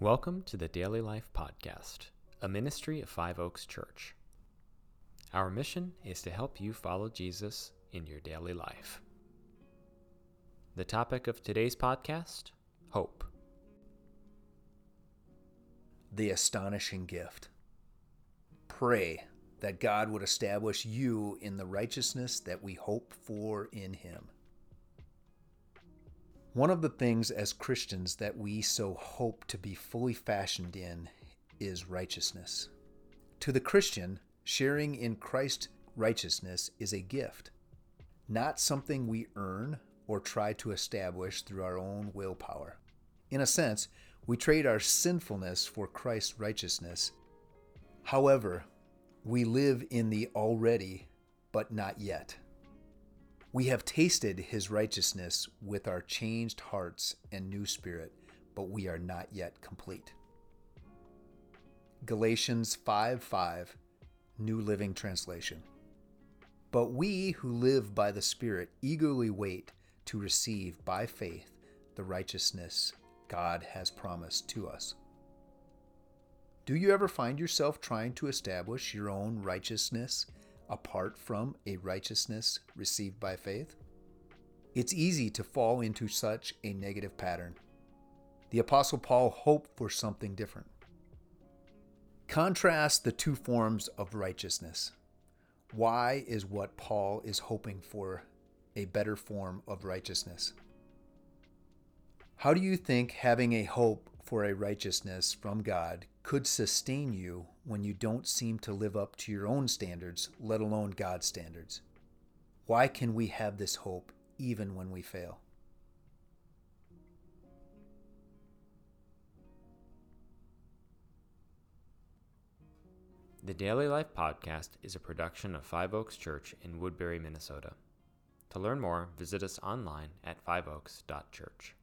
Welcome to the Daily Life Podcast, a ministry of Five Oaks Church. Our mission is to help you follow Jesus in your daily life. The topic of today's podcast Hope. The astonishing gift. Pray that God would establish you in the righteousness that we hope for in Him. One of the things as Christians that we so hope to be fully fashioned in is righteousness. To the Christian, sharing in Christ's righteousness is a gift, not something we earn or try to establish through our own willpower. In a sense, we trade our sinfulness for Christ's righteousness. However, we live in the already, but not yet. We have tasted his righteousness with our changed hearts and new spirit, but we are not yet complete. Galatians 5 5, New Living Translation. But we who live by the Spirit eagerly wait to receive by faith the righteousness God has promised to us. Do you ever find yourself trying to establish your own righteousness apart from a righteousness received by faith? It's easy to fall into such a negative pattern. The Apostle Paul hoped for something different. Contrast the two forms of righteousness. Why is what Paul is hoping for a better form of righteousness? How do you think having a hope for a righteousness from God could sustain you when you don't seem to live up to your own standards, let alone God's standards? Why can we have this hope even when we fail? The Daily Life Podcast is a production of Five Oaks Church in Woodbury, Minnesota. To learn more, visit us online at fiveoaks.church.